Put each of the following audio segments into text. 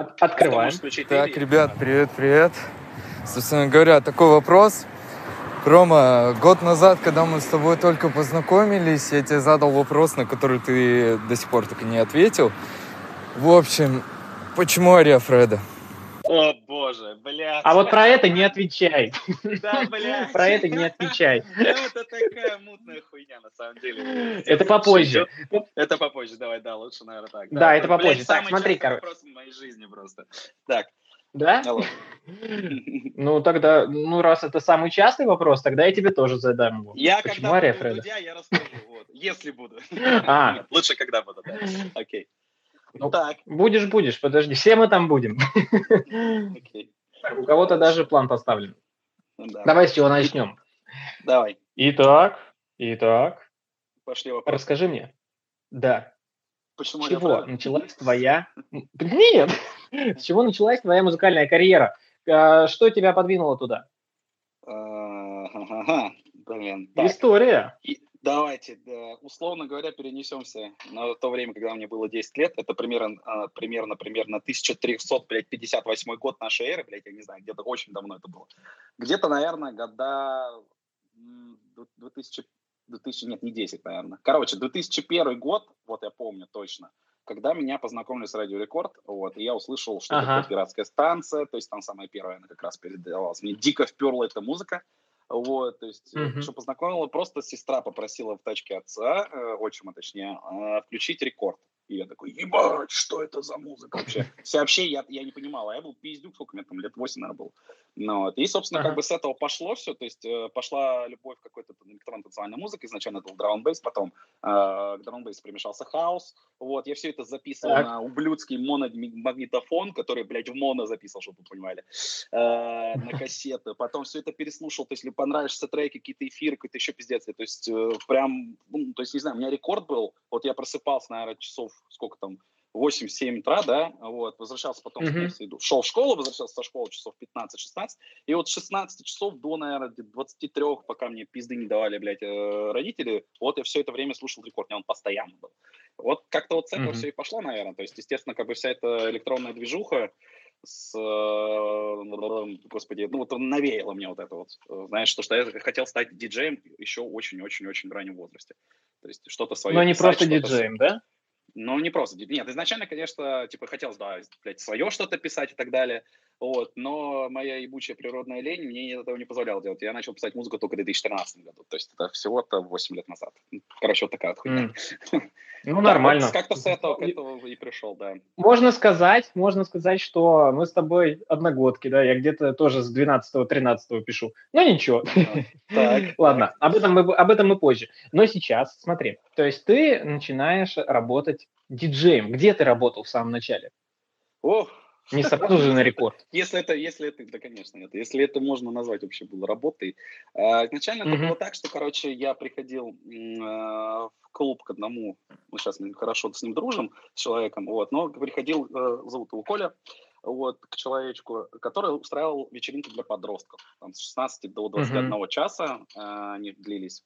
От- Открываем. Так, ребят, привет, привет. Собственно говоря, такой вопрос. Рома, год назад, когда мы с тобой только познакомились, я тебе задал вопрос, на который ты до сих пор так и не ответил. В общем, почему Ария Фреда? О, боже, бля. А вот про это не отвечай. Да, бля. Про это не отвечай. Ну, это такая мутная хуйня, на самом деле. Это попозже. Это попозже, давай, да, лучше, наверное, так. Да, это попозже. Так, смотри, короче. вопрос моей жизни просто. Так, Да? алло. Ну, тогда, ну, раз это самый частый вопрос, тогда я тебе тоже задам его. Я Почему когда буду я расскажу, вот, если буду. А. Лучше, когда буду, да. Окей. Ну, Так, Будешь, будешь, подожди, все мы там будем. Так, У кого-то даже план поставлен. Ну да. Давай с чего начнем. Давай, Итак, итак, пошли вопрос. расскажи мне. Да. Почему чего началась твоя... Нет! С чего началась твоя музыкальная карьера? А, Что тебя подвинуло туда? А, ага, Блин. История. И давайте, да, условно говоря, перенесемся на то время, когда мне было 10 лет. Это примерно, а, примерно, примерно 1358 год нашей эры, блядь, я не знаю, где-то очень давно это было. Где-то, наверное, года м, 2000, 2000, нет, не 10, наверное. Короче, 2001 год, вот я помню точно, когда меня познакомили с Радио Рекорд, вот, и я услышал, что Ага. такое пиратская станция, то есть там самая первая, она как раз передавалась. Мне дико вперла эта музыка, вот, то есть, э, Мгм. что познакомила, просто сестра попросила в тачке отца, э, отчима точнее, э, включить рекорд. И я такой, ебать, что это за музыка вообще? Вообще я, я не понимал, а я был пиздюк, сколько мне там, лет 8, наверное, был. Ну, вот. И, собственно, Ага. как бы с этого пошло все, то есть э, пошла любовь к какой-то электронно-танцевальной музыке, изначально это был драм бейс потом э, к драм бейсу примешался хаос, вот, я все это записывал Так. на ублюдский мономагнитофон, который, блядь, в моно записывал, чтобы вы понимали, э, на кассеты. Потом все это переслушал, то есть, если понравишься треки, какие-то эфиры, какой-то еще пиздец. То есть, э, прям, ну, то есть, не знаю, у меня рекорд был, вот я просыпался, наверное, часов, сколько там, 8-7 утра, да, вот, возвращался потом, Мгм. в иду, шел в школу, возвращался со школы часов 15-16, и вот с 16 часов до, наверное, где-то 23, пока мне пизды не давали, блядь, э, родители, вот я все это время слушал рекорд, у он постоянно был. Вот как-то вот с этого Мгм. все и пошло, наверное, то есть, естественно, как бы вся эта электронная движуха, с, э, господи, ну вот он навеяло мне вот это вот, э, знаешь, что, что я хотел стать диджеем еще очень-очень-очень в раннем возрасте. То есть что-то свое Но не писать, просто диджеем, да? Ну, не просто. Нет, изначально, конечно, типа, хотелось, да, блядь, свое что-то писать и так далее. Вот, но моя ебучая природная лень мне этого не позволяла делать. Я начал писать музыку только в 2013 году. То есть это всего-то 8 лет назад. Короче, вот такая вот хуйня. Ну, нормально. вот Как-то с этого, к И- этому и пришел, да. Можно сказать, можно сказать, что мы с тобой одногодки, да, я где-то тоже с 12-13 пишу. Ну, ничего. Так. Ладно, об этом, мы, об этом мы позже. Но сейчас, смотри, то есть ты начинаешь работать диджеем. Где ты работал в самом начале? Ох, Не сразу же на рекорд. Если это, если это, да, конечно, это, если это можно назвать вообще было работой. А, изначально это было так, что, короче, я приходил э, в клуб к одному, мы сейчас хорошо с ним дружим, с человеком, вот, но приходил, э, зовут его Коля, вот, к человечку, который устраивал вечеринки для подростков, там, с 16 до 21 часа э, они длились.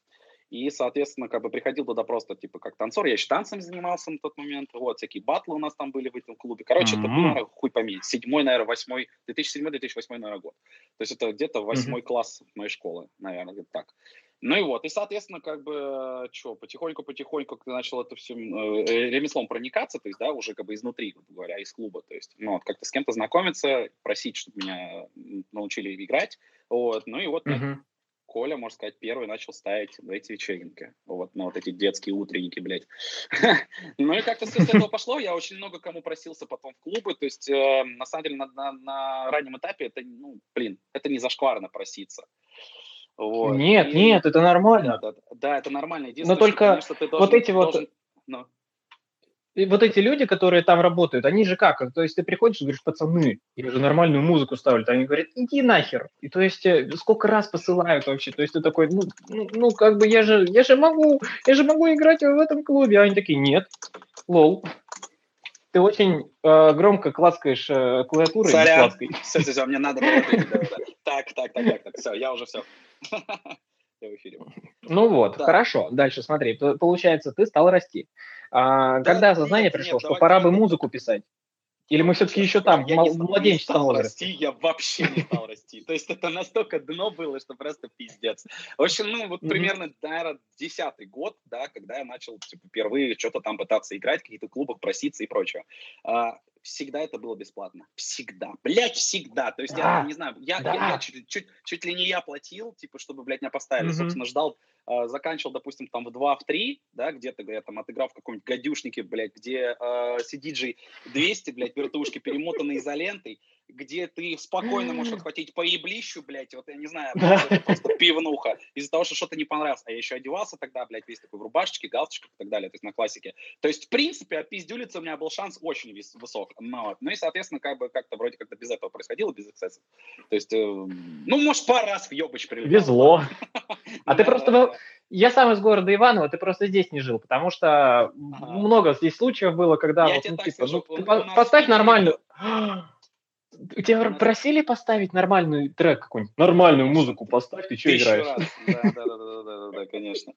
И, соответственно, как бы приходил туда просто, типа, как танцор. Я еще танцами занимался на тот момент. Вот, всякие батлы у нас там были в этом клубе. Короче, это был, наверное, хуй пойми. Седьмой, наверное, восьмой, 2007-2008, наверное, год. То есть это где-то восьмой класс моей школы, наверное, где-то так. Ну и вот, и, соответственно, как бы, что, потихоньку-потихоньку ты начал это всем э, ремеслом проникаться, то есть, да, уже как бы изнутри, грубо говоря, из клуба, то есть, ну, вот, как-то с кем-то знакомиться, просить, чтобы меня научили играть, вот, ну и вот Мгм. Коля, можно сказать, первый начал ставить эти вечеринки. Вот, на вот эти детские утренники, блядь. Ну и как-то с этого пошло. Я очень много кому просился потом в клубы. То есть, э, на самом деле, на, раннем этапе это, ну, блин, это не зашкварно проситься. Вот. Нет, И- нет, это нормально. Да, да, это нормально. Но только конечно, ты вот эти вот- должен- ну, вот эти люди, которые там работают, они же как? То есть ты приходишь и говоришь, пацаны, я же нормальную музыку ставлю. Они говорят, иди нахер. И то есть э, сколько раз посылают вообще. То есть ты такой, ну, ну, ну, как бы я же, я же могу, я же могу играть в этом клубе. А они такие, нет, лол. Ты очень э, громко клацкаешь э, клавиатурой. Сорян. все, все, все, мне надо было. Так, так, так, так, так, все, я уже все. Я в эфире. Ну вот, Да. хорошо. Дальше смотри, получается, ты стал расти. А, Да, когда нет, осознание нет, пришло, что давай пора бы музыку писать? Или мы все-таки еще там, я в младенческом возрасте? расти, я вообще не стал расти. То есть это настолько дно было, что просто пиздец. В общем, ну вот примерно, наверное, десятый год, да, когда я начал типа, впервые что-то там пытаться играть, в каких-то клубах проситься и прочее. Всегда это было бесплатно. Всегда. Блять, всегда. То есть я Да. не знаю, я, Да. я- я чуть, чуть, чуть ли не я платил, типа, чтобы, блядь, меня поставили. Мгм. Собственно, ждал, а, заканчивал, допустим, там в 2, в 3, да, где-то, я там отыграл в каком-нибудь гадюшнике, блядь, где а, CDJ 200, блядь, вертушки перемотаны изолентой, где ты спокойно можешь отхватить по еблищу, блядь, вот я не знаю, просто пивнуха, из-за того, что что-то не понравилось. А я еще одевался тогда, блядь, весь такой в рубашечке, галстучках и так далее, то есть на классике. То есть, в принципе, опиздюлиться у меня был шанс очень высок. Но, ну и, соответственно, как бы как-то вроде как-то без этого происходило, без эксцессов. То есть, э, ну, может, пару раз в ёбыч прилетал. Везло. А ты просто был- да. Я сам из города Иваново, ты просто здесь не жил, потому что много здесь случаев было, когда Я тебе ну, так типа, скажу, ну, у- ты у по- нас в поставь нормальную... У тебя просили поставить нормальный трек какой-нибудь? Нормальную музыку поставь, ты что играешь? раз. Да, да, да, да, да, да, да, конечно.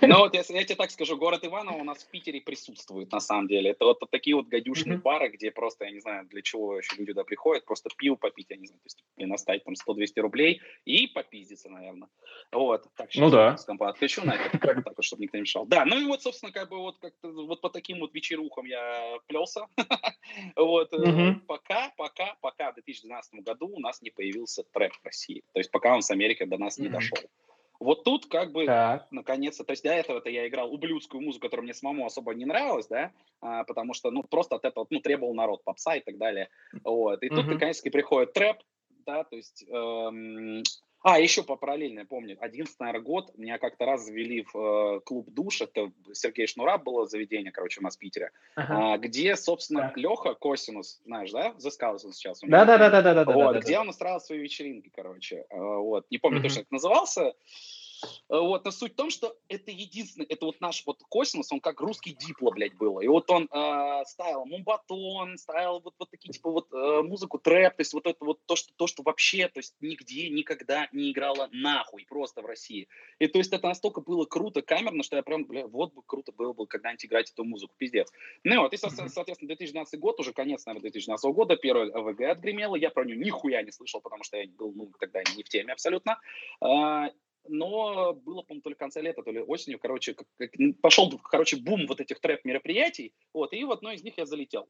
Ну вот если я тебе так скажу, город Иваново у нас в Питере присутствует на самом деле. Это вот такие вот гадюшные бары, где просто, я не знаю, для чего еще люди туда приходят, просто пиво попить, я не знаю, то есть и наставить там 100-200 рублей и попиздиться, наверное. Вот. Так, Ну да. отключу на это, так вот, чтобы никто не мешал. Да, ну и вот, собственно, как бы вот как-то вот по таким вот вечерухам я плелся. Вот. э. Пока, пока, пока в 2012 году у нас не появился трэп в России. То есть пока он с Америки до нас не Мгм. дошел. Вот тут как бы Так. наконец-то, то есть до этого-то я играл ублюдскую музыку, которая мне самому особо не нравилась, да, а, потому что, ну, просто от этого, ну, требовал народ, попса и так далее, вот, и тут, Мгм. наконец-таки, приходит трэп, да, то есть, эм, а, еще по параллельно, я помню, 11 наверное, год, меня как-то раз завели в э, клуб душ, это Сергей Шнура было заведение, короче, у нас в Питере, Ага. а, где, собственно, Так. Леха Косинус, знаешь, да, взыскался сейчас у него. Да-да-да-да-да-да. Вот, где он устраивал свои вечеринки, короче. А, Вот, не помню Мгм. точно, как назывался. А, Вот, но суть в том, что это единственный, это вот наш вот Косинус, он как русский дипло, блядь, было. И вот он э, ставил мумбатон, ставил вот, вот такие, типа, вот э, музыку, трэп, то есть вот это вот то что, то, что вообще, то есть нигде, никогда не играло нахуй просто в России. И то есть это настолько было круто, камерно, что я прям, бля, вот бы круто было бы когда-нибудь играть эту музыку, пиздец. Ну вот, и, соответственно, 2012 год, уже конец, наверное, 2012 года, первый АВГ отгремело, я про нее нихуя не слышал, потому что я был, ну, тогда не в теме абсолютно. Но было, по-моему, то ли в конце лета, то ли осенью, короче, пошел, короче, бум вот этих трэп-мероприятий, вот, и в одно из них я залетел.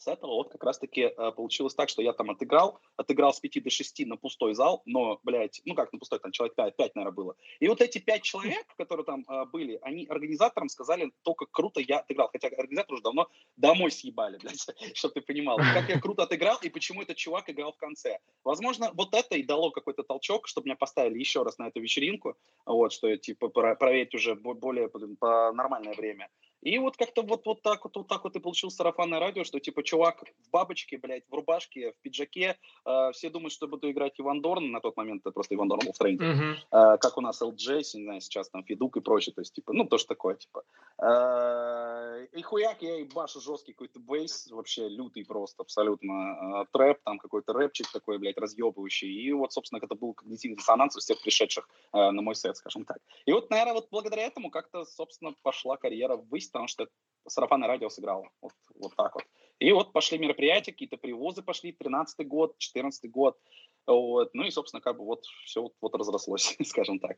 С этого вот как раз-таки э, получилось так, что я там отыграл, отыграл с 5 до 6 на пустой зал, но, блядь, ну как на пустой, там человек 5, 5 наверное, было. И вот эти 5 человек, которые там э, были, они организаторам сказали, то, как круто я отыграл. Хотя организаторы уже давно домой съебали, блядь, чтобы ты понимал. Как я круто отыграл и почему этот чувак играл в конце. Возможно, вот это и дало какой-то толчок, чтобы меня поставили еще раз на эту вечеринку, вот, что я, типа, про- проверить уже бо- более блин, по нормальное время. И вот как-то вот, вот так вот, вот так вот и получил сарафанное радио, что типа чувак в бабочке, блядь, в рубашке, в пиджаке, э, все думают, что буду играть Иван Дорн, на тот момент это просто Иван Дорн был в тренде, Мгм. Э, как у нас LJ, не знаю, сейчас там Федук и прочее, то есть, типа, ну, тоже такое, типа. Э, И хуяк я и башу жесткий какой-то бейс, вообще лютый просто, абсолютно. Э, Трэп, там какой-то рэпчик такой, блядь, разъебывающий. И вот, собственно, это был когнитивный диссонанс у всех пришедших э, на мой сет, скажем так. И вот, наверное, вот благодаря этому как-то, собственно, пошла карьера ввысь, потому что сарафанное радио сыграло. Вот, вот так вот. И вот пошли мероприятия, какие-то привозы пошли, 13-й год, 14-й год. Вот. Ну и, собственно, как бы вот все вот, вот разрослось, скажем так.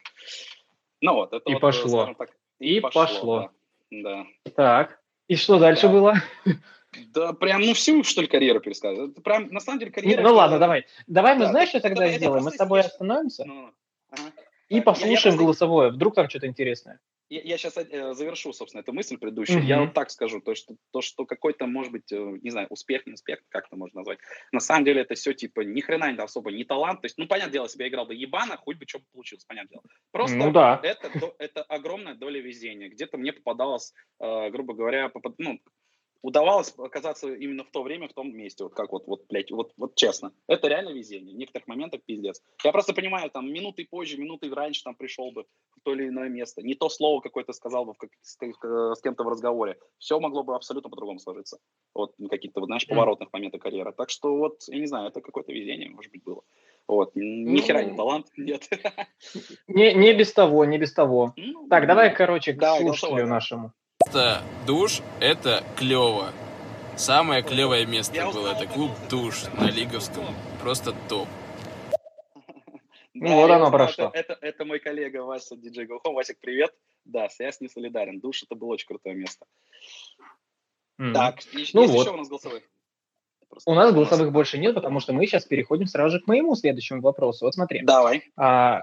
Ну вот, это И вот, пошло. так, И пошло. Да. да. Так. И что дальше Да. было? Да, прям, ну, всю, что ли, карьеру пересказывать. Прям, на самом деле, Ну, карьера... ну это- ладно, давай. Давай мы Да, знаешь, это- что тогда сделаем? Мы с тобой остановимся Ну, ну, ага. И я- я послушаем просто- голосовое. Вдруг там что-то интересное. Я, я сейчас завершу, собственно, эту мысль предыдущую. Мгм. Я вот так скажу, то, что, то, что какой-то, может быть, э, не знаю, успех, не успех, как это можно назвать. На самом деле это все, типа, ни хрена не особо, не талант. То есть, ну, понятное дело, я играл бы ебано, хоть бы что получилось, понятное дело. Просто Ну да. это, то- это огромная доля везения. Где-то мне попадалось, э, грубо говоря, попад- ну, удавалось оказаться именно в то время, в том месте. Вот как вот, вот, блядь, вот, вот честно. Это реально везение. В некоторых моментах пиздец. Я просто понимаю, там, минуты позже, минуты раньше там пришел бы в то или иное место. Не то слово какое-то сказал бы в как- с, с кем-то в разговоре. Все могло бы абсолютно по-другому сложиться. Вот на каких-то, вот, знаешь, поворотных моментах карьеры. Так что вот, я не знаю, это какое-то везение, может быть, было. Вот. Ни хера не Ну, талант, нет. Не, не без того, не без того. Ну, Так, давай, короче, к Давай, слушателю нашему. Душ – это клево. Самое клевое место было. Это клуб Душ на Лиговском. Просто топ. Ну, вот оно про что. Это, это мой коллега Вася, диджей Голхом. Васик, привет. Да, я с ним солидарен. Душ это было очень крутое место. М. Так, и- Ну есть вот. еще у нас голосовых? Просто У нас голосовых больше нет, потому что мы сейчас переходим сразу же к моему следующему вопросу. Вот смотри. Давай. А,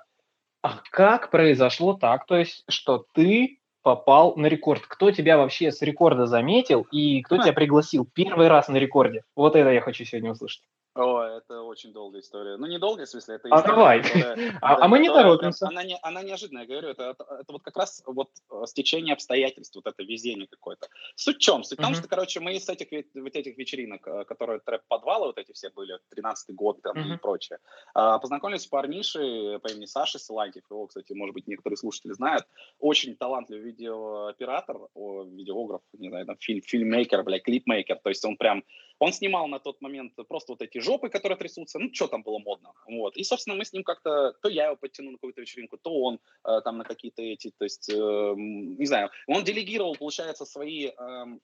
а как произошло так, то есть, что ты попал на рекорд? Кто тебя вообще с рекорда заметил и кто Ха. тебя пригласил первый раз на рекорде? Вот это я хочу сегодня услышать. О, это очень долгая история. Ну, не долгая, в смысле, это А история, давай. которая- А, да, а мы не торопимся. Она, не, она неожиданная, я говорю, это, это, это вот как раз вот э, стечение обстоятельств, вот это везение какое-то. Суть в чем? Суть в том, что, короче, мы с этих, вот этих вечеринок, э, которые трэп-подвалы вот эти все были, 13-й год там, и прочее, а, познакомились с парнишей по имени Саша Силантьев, его, кстати, может быть, некоторые слушатели знают, очень талантливый видеооператор, видеограф, не знаю, там, фильм, фильммейкер, бля, клипмейкер, то есть он прям он снимал на тот момент просто вот эти жопы, которые трясутся, ну, что там было модно, вот. И, собственно, мы с ним как-то, то я его подтянул на какую-то вечеринку, то он э, там на какие-то эти, то есть, э, не знаю, он делегировал, получается, свои, м,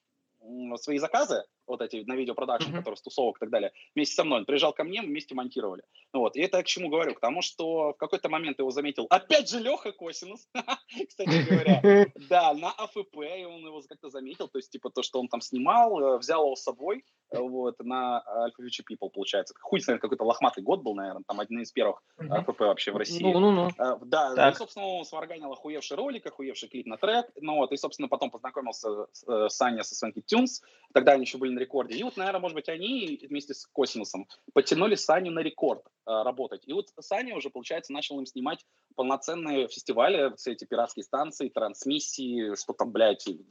свои заказы, вот эти на видеопродакшн, Мгм. которые с тусовок и так далее, вместе со мной. Он приезжал ко мне, мы вместе монтировали. Вот. И это я к чему говорю? К тому, что в какой-то момент его заметил, опять же, Леха Косинус, кстати говоря, да, на АФП, и он его как-то заметил, то есть, типа, то, что он там снимал, э, взял его с собой, э, вот, на Alpha Future People, получается. Хуй знает, какой-то лохматый год был, наверное, там один из первых. АФП вообще в России. Ну, ну, ну. Э, Да, Так. и, собственно, он сварганил охуевший ролик, охуевший клип на трек, ну вот, и, собственно, потом познакомился с э, Саня со Swanky Tunes, тогда они еще были на рекорде, и вот, наверное, может быть, они вместе с Косинусом подтянули Саню на рекорд э, работать, и вот Саня уже, получается, начал им снимать полноценные фестивали, все эти пиратские станции, трансмиссии, что там, блядь, и,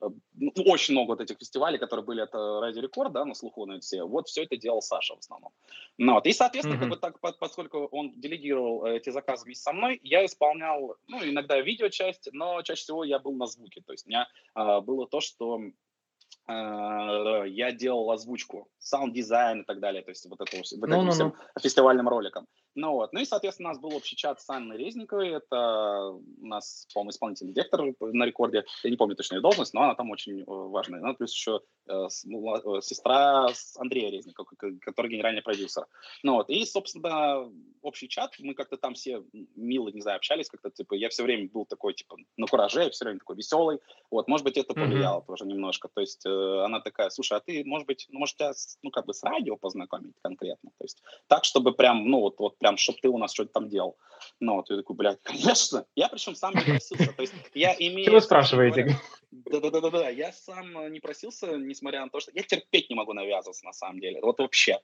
э, ну, очень много вот этих фестивалей, которые были это ради рекорд, да, на слуху на все, вот все это делал Саша в основном. Ну, вот. И, соответственно, как Мгм. бы так, по- поскольку он делегировал э, эти заказы вместе со мной, я исполнял, ну, иногда видеочасть, но чаще всего я был на звуке. То есть у меня а, было то, что э, я делал озвучку, саунд-дизайн и так далее, то есть вот это вот, этим Ну-ну-ну. всем фестивальным роликом. Ну вот, ну и, соответственно, у нас был общий чат с Анной Резниковой, это у нас, по-моему, исполнительный директор на рекорде, я не помню точную должность, но она там очень э, важная. Ну, плюс еще э, с- мла- э, сестра Андрея Резникова, который генеральный продюсер. Ну вот, и, собственно, общий чат, мы как-то там все мило, не знаю, общались как-то, типа, я все время был такой, типа, на кураже, я все время такой веселый, вот, может быть, это повлияло тоже немножко, то есть э, она такая, слушай, а ты, может быть, ну, может, тебя, ну, как бы с радио познакомить конкретно, то есть так, чтобы прям, ну, вот, вот прям, чтобы ты у нас что-то там делал. Ну, вот, я такой, блядь, конечно, я причем сам не просился, то есть я имею... Чего спрашиваете? Да-да-да-да, я сам э, не просился, несмотря на то, что я терпеть не могу навязываться на самом деле, вот вообще.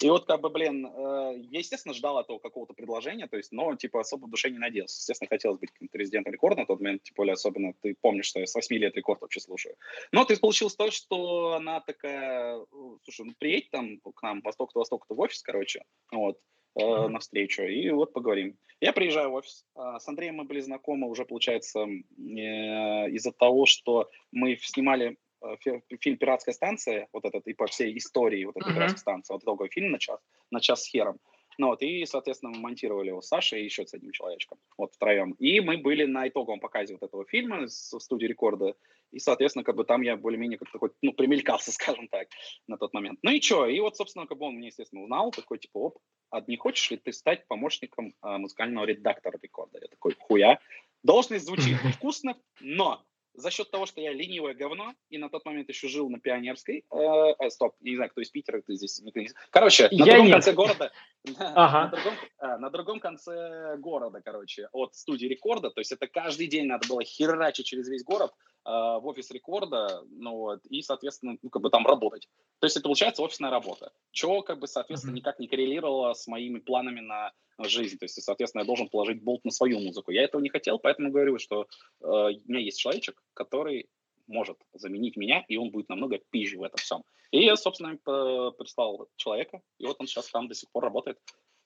И вот как бы, блин, э, я, естественно, ждал этого какого-то предложения, то есть, но, типа, особо в душе не надеялся. Естественно, хотелось быть каким-то резидентом рекорда на тот момент, тем более, особенно ты помнишь, что я с 8 лет рекорд вообще слушаю. Но то есть получилось то, что она такая, э, слушай, ну приедь там к нам восток-то, восток-то в офис, короче, вот, э, на встречу, и вот поговорим. Я приезжаю в офис. А, С Андреем мы были знакомы уже, получается, э, из-за того, что мы снимали э, фи- фильм «Пиратская станция», вот этот, и по всей истории вот этой Мгм. пиратской станции, вот долгой фильм на час, на час с хером. Ну вот, и, соответственно, мы монтировали его с Сашей и еще с одним человечком, вот втроем. И мы были на итоговом показе вот этого фильма в студии рекорда, и, соответственно, как бы там я более-менее как-то хоть, ну, примелькался, скажем так, на тот момент. Ну и что? И вот, собственно, как бы он меня, естественно, узнал, такой, типа, оп, а не хочешь ли ты стать помощником а, музыкального редактора рекорда? Я такой, хуя. Должность звучит вкусно, но за счет того, что я ленивое говно, и на тот момент еще жил на Пионерской, э, э, стоп, я не знаю, кто из Питера, кто здесь, Короче, на Я другом нет. конце города, Ага. на другом, а, на другом конце города, короче, от студии рекорда, то есть это каждый день надо было херачить через весь город э, в офис рекорда, ну вот, и, соответственно, ну, как бы там работать. То есть это получается офисная работа, чего, как бы, соответственно, никак не коррелировало с моими планами на жизнь. То есть, соответственно, я должен положить болт на свою музыку. Я этого не хотел, поэтому говорю, что э, у меня есть человечек, который может заменить меня, и он будет намного пизже в этом всем. И я, собственно, прислал человека, и вот он сейчас там до сих пор работает.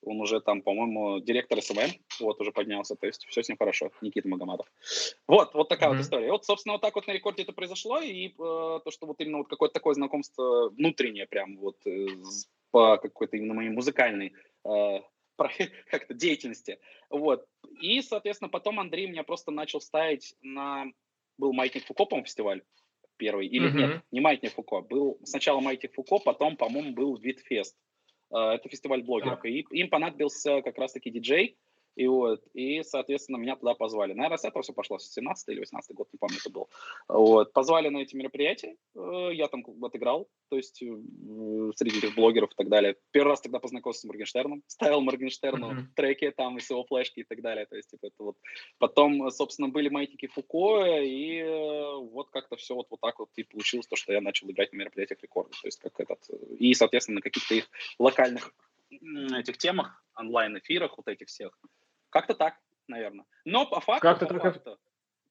Он уже там, по-моему, директор СММ, вот, уже поднялся, то есть все с ним хорошо, Никита Магомадов. Вот, вот такая Мгм. вот история. Вот, собственно, вот так вот на рекорде это произошло, и э, то, что вот именно вот какое-то такое знакомство внутреннее прям вот э, по какой-то именно моей музыкальной э, как-то деятельности. Вот. И, соответственно, потом Андрей меня просто начал ставить на... Был маятник Фуко, по фестиваль. первый. Или Мгм. нет, не Маятник Фуко. Был сначала Маятник Фуко, потом, по-моему, был Витфест. Э, Это фестиваль блогеров. И им понадобился как раз-таки диджей, и вот, и, соответственно, меня туда позвали. Наверное, с этого все пошло, с 17 или 18 год, не помню, это был. Вот, позвали на эти мероприятия, э, я там отыграл, то есть э, среди этих блогеров и так далее. Первый раз тогда познакомился с Моргенштерном, ставил Моргенштерну Мгм. треки там из его флешки и так далее, то есть, типа, это вот. Потом, э, собственно, были маятники Фуко, и вот как-то все вот, вот так вот и получилось, то, что я начал играть на мероприятиях рекорда, то есть, как этот, и, соответственно, на каких-то их локальных этих темах, онлайн-эфирах вот этих всех. Как-то так, наверное. Но по факту, Как-то по так, факту,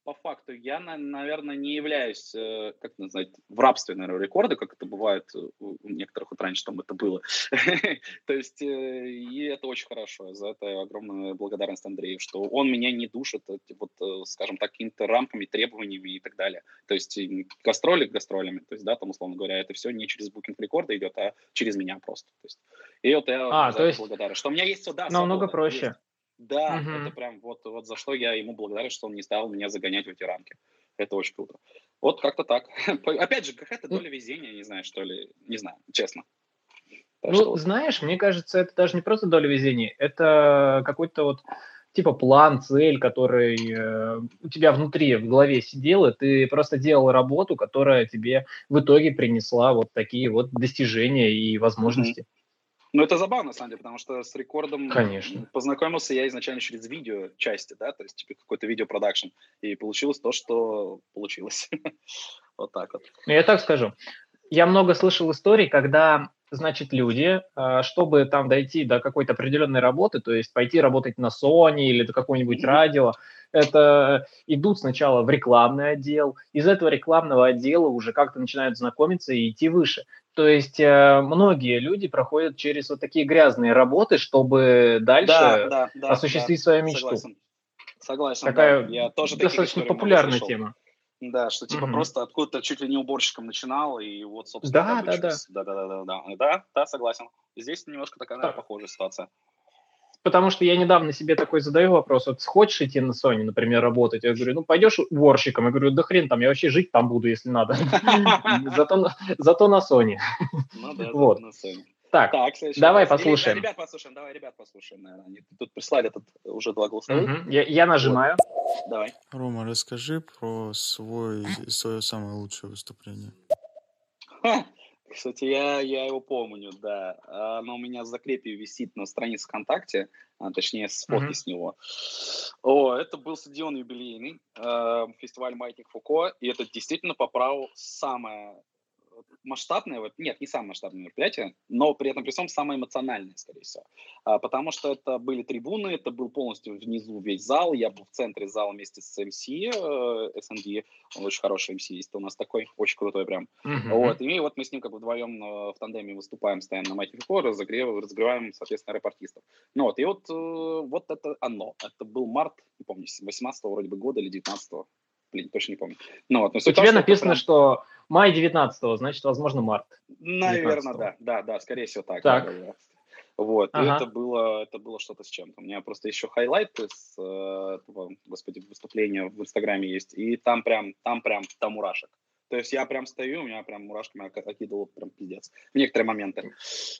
по факту я, на- наверное, не являюсь, э, как это назвать, в рабстве, наверное, рекорда, как это бывает у некоторых, вот раньше там это было. То есть, э, и это очень хорошо. За это огромная благодарность Андрею, что он меня не душит, э, вот, скажем так, какими-то рамками, требованиями и так далее. То есть, гастроли гастролями, то есть, да, там, условно говоря, это все не через букинг рекорда идет, а через меня просто. То есть, и вот я А, за то есть благодарен. Что у меня есть сюда намного проще. Да, Мгм. это прям вот, вот за что я ему благодарен, что он не стал меня загонять в эти рамки. Это очень круто. Вот как-то так. Опять же, какая-то доля везения, не знаю, что ли, не знаю, честно. Так что Ну, вот. знаешь, мне кажется, это даже не просто доля везения, это какой-то вот типа план, цель, который э, у тебя внутри, в голове сидел, и ты просто делал работу, которая тебе в итоге принесла вот такие вот достижения и возможности. Ну, это забавно, на самом деле, потому что с рекордом Конечно. познакомился я изначально через видео части, да, то есть типа какой-то видеопродакшн, и получилось то, что получилось. Вот так вот. Ну, я так скажу. Я много слышал историй, когда, значит, люди, а, чтобы там дойти до какой-то определенной работы, то есть пойти работать на Sony или до какого-нибудь радио, это идут сначала в рекламный отдел, из этого рекламного отдела уже как-то начинают знакомиться и идти выше. То есть э, многие люди проходят через вот такие грязные работы, чтобы дальше Да, да, да. осуществить да, свою мечту. Согласен. Согласен, Такая да. Я тоже достаточно популярная тема. Да, что типа Мгм. просто откуда-то чуть ли не уборщиком начинал, и вот, собственно, Да, да, да. да, да, да, да, да, да, согласен. Здесь немножко такая наверное, похожая ситуация. Потому что я недавно себе такой задаю вопрос, вот хочешь идти на Sony, например, работать? Я говорю, ну пойдешь уборщиком? Я говорю, да хрен там, я вообще жить там буду, если надо. Зато, на- Sony. Ну да, Вот. на. Так, Так, давай. Или- послушаем. да, ребят послушаем, давай ребят послушаем, наверное. Они тут прислали тут уже два голосовых. мгм, я, я нажимаю. Давай. Рома, расскажи про свой, свое самое лучшее выступление. Ха, Кстати, я, я его помню, да. Оно у меня в закрепе висит на странице ВКонтакте, а, точнее, с фотки Мгм. с него. О, это был стадион юбилейный, э, фестиваль «Маятник Фуко», и это действительно по праву самое масштабное, вот, нет, не самое масштабное мероприятие, но при этом при всем самое эмоциональное, скорее всего. А, потому что это были трибуны, это был полностью внизу весь зал, я был в центре зала вместе с МС, э, SND, он очень хороший МС есть у нас такой, очень крутой прям. Мгм. Вот, и вот мы с ним как бы вдвоем э, в тандеме выступаем, стоим на Майке разогрев, разогреваем, соответственно, рэп-артистов. Ну вот, и вот, э, вот это оно. Это был март, не помню, 18 вроде бы года или 19 Блин, точно не помню. Ну, вот, но У тебя написано, прям- что май 19 значит, возможно, март. Наверное, 19-го. да, да, да, скорее всего так. Так. Вот, и Ага. это было, это было что-то с чем-то. У меня просто еще хайлайт из э, этого, господи, выступления в Инстаграме есть, и там прям, там прям до мурашек. То есть я прям стою, у меня прям мурашками окидывало прям пиздец. В некоторые моменты,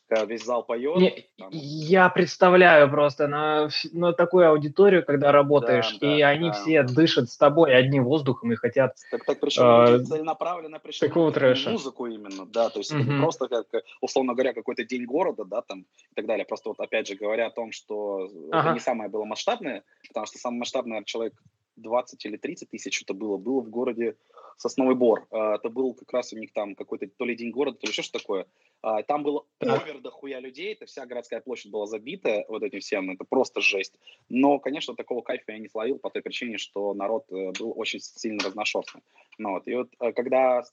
когда весь зал поет. Не, там- я представляю просто на, на такую аудиторию, когда работаешь, Да, и да, они да. все дышат с тобой одним воздухом и хотят Так, так причем А, люди целенаправленно пришли музыку именно, да, то есть это Мгм. просто как, э, условно говоря, какой-то день города, да, там и так далее. Просто вот опять же говоря о том, что это Ага. не самое было масштабное, потому что самое масштабное, наверное, человек 20 или 30 тысяч это было, было в городе Сосновый Бор. А, Это был как раз у них там какой-то то ли день города, то ли еще что такое. А, Там было овер дохуя людей, это вся городская площадь была забита вот этим всем, это просто жесть. Но, конечно, такого кайфа я не словил по той причине, что народ э, был очень сильно разношерстный. Ну, вот. И вот э, когда,